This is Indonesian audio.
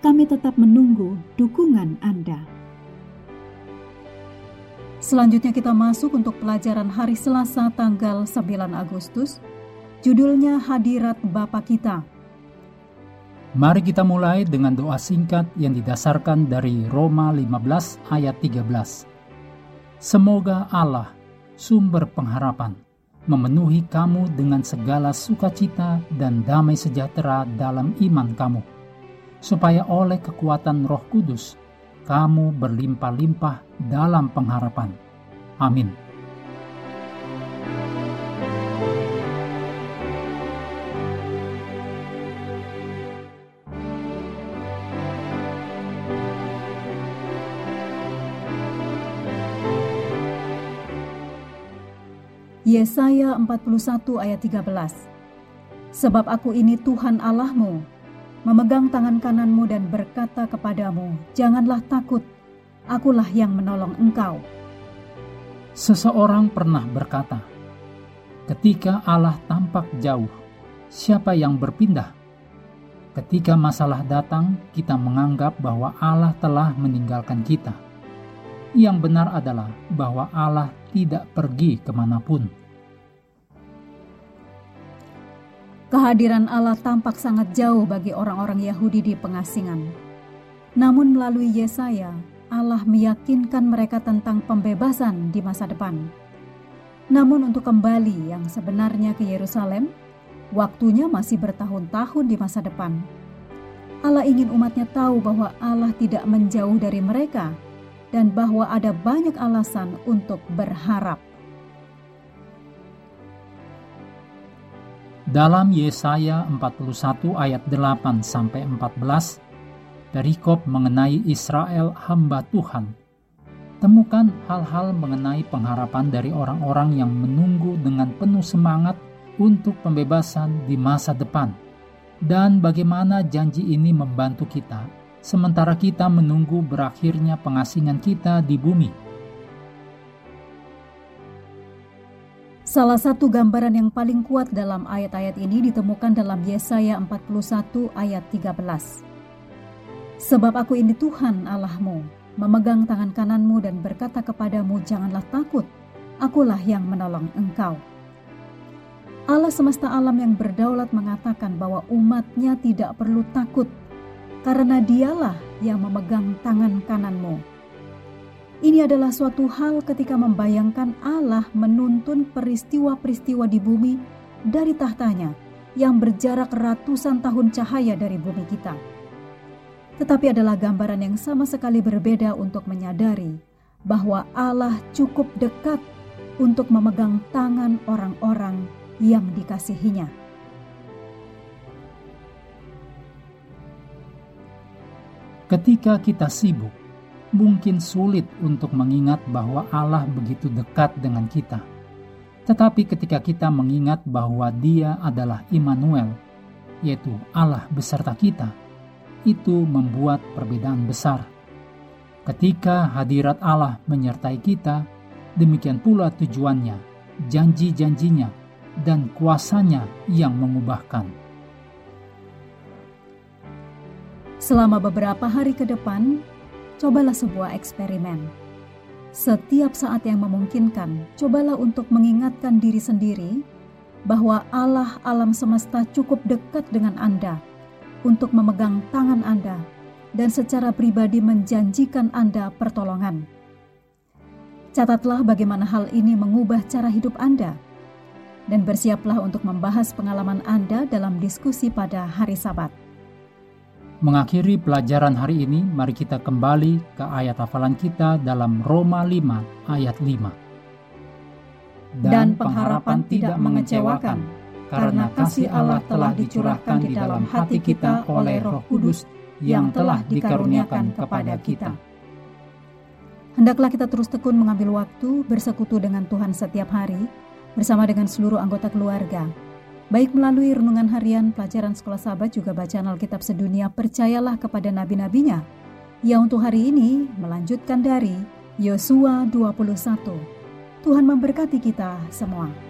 Kami tetap menunggu dukungan Anda. Selanjutnya kita masuk untuk pelajaran hari Selasa tanggal 9 Agustus. Judulnya Hadirat Bapa Kita. Mari kita mulai dengan doa singkat yang didasarkan dari Roma 15 ayat 13. Semoga Allah, sumber pengharapan, memenuhi kamu dengan segala sukacita dan damai sejahtera dalam iman kamu supaya oleh kekuatan Roh Kudus kamu berlimpah-limpah dalam pengharapan. Amin. Yesaya 41 ayat 13 Sebab aku ini Tuhan Allahmu memegang tangan kananmu dan berkata kepadamu, "Janganlah takut, akulah yang menolong engkau." Seseorang pernah berkata, "Ketika Allah tampak jauh, siapa yang berpindah?" Ketika masalah datang, kita menganggap bahwa Allah telah meninggalkan kita. Yang benar adalah bahwa Allah tidak pergi ke mana pun Kehadiran Allah tampak sangat jauh bagi orang-orang Yahudi di pengasingan. Namun melalui Yesaya, Allah meyakinkan mereka tentang pembebasan di masa depan. Namun untuk kembali yang sebenarnya ke Yerusalem, waktunya masih bertahun-tahun di masa depan. Allah ingin umatnya tahu bahwa Allah tidak menjauh dari mereka dan bahwa ada banyak alasan untuk berharap. Dalam Yesaya 41 ayat 8 sampai 14, dari Kop mengenai Israel hamba Tuhan. Temukan hal-hal mengenai pengharapan dari orang-orang yang menunggu dengan penuh semangat untuk pembebasan di masa depan. Dan bagaimana janji ini membantu kita sementara kita menunggu berakhirnya pengasingan kita di bumi. Salah satu gambaran yang paling kuat dalam ayat-ayat ini ditemukan dalam Yesaya 41 ayat 13. Sebab aku ini Tuhan Allahmu, memegang tangan kananmu dan berkata kepadamu janganlah takut, akulah yang menolong engkau. Allah semesta alam yang berdaulat mengatakan bahwa umatnya tidak perlu takut, karena dialah yang memegang tangan kananmu ini adalah suatu hal ketika membayangkan Allah menuntun peristiwa-peristiwa di bumi dari tahtanya yang berjarak ratusan tahun cahaya dari bumi kita. Tetapi adalah gambaran yang sama sekali berbeda untuk menyadari bahwa Allah cukup dekat untuk memegang tangan orang-orang yang dikasihinya. Ketika kita sibuk mungkin sulit untuk mengingat bahwa Allah begitu dekat dengan kita. Tetapi ketika kita mengingat bahwa Dia adalah Immanuel, yaitu Allah beserta kita, itu membuat perbedaan besar. Ketika hadirat Allah menyertai kita, demikian pula tujuannya, janji-janjinya, dan kuasanya yang mengubahkan. Selama beberapa hari ke depan, cobalah sebuah eksperimen. Setiap saat yang memungkinkan, cobalah untuk mengingatkan diri sendiri bahwa Allah alam semesta cukup dekat dengan Anda untuk memegang tangan Anda dan secara pribadi menjanjikan Anda pertolongan. Catatlah bagaimana hal ini mengubah cara hidup Anda, dan bersiaplah untuk membahas pengalaman Anda dalam diskusi pada hari Sabat. Mengakhiri pelajaran hari ini, mari kita kembali ke ayat hafalan kita dalam Roma 5 ayat 5. Dan pengharapan tidak mengecewakan, karena kasih Allah telah dicurahkan di dalam hati kita oleh Roh Kudus yang telah dikaruniakan kepada kita. Hendaklah kita terus tekun mengambil waktu bersekutu dengan Tuhan setiap hari, bersama dengan seluruh anggota keluarga, Baik melalui renungan harian, pelajaran sekolah sahabat juga bacaan Alkitab sedunia, percayalah kepada nabi-nabinya. Ya untuk hari ini melanjutkan dari Yosua 21. Tuhan memberkati kita semua.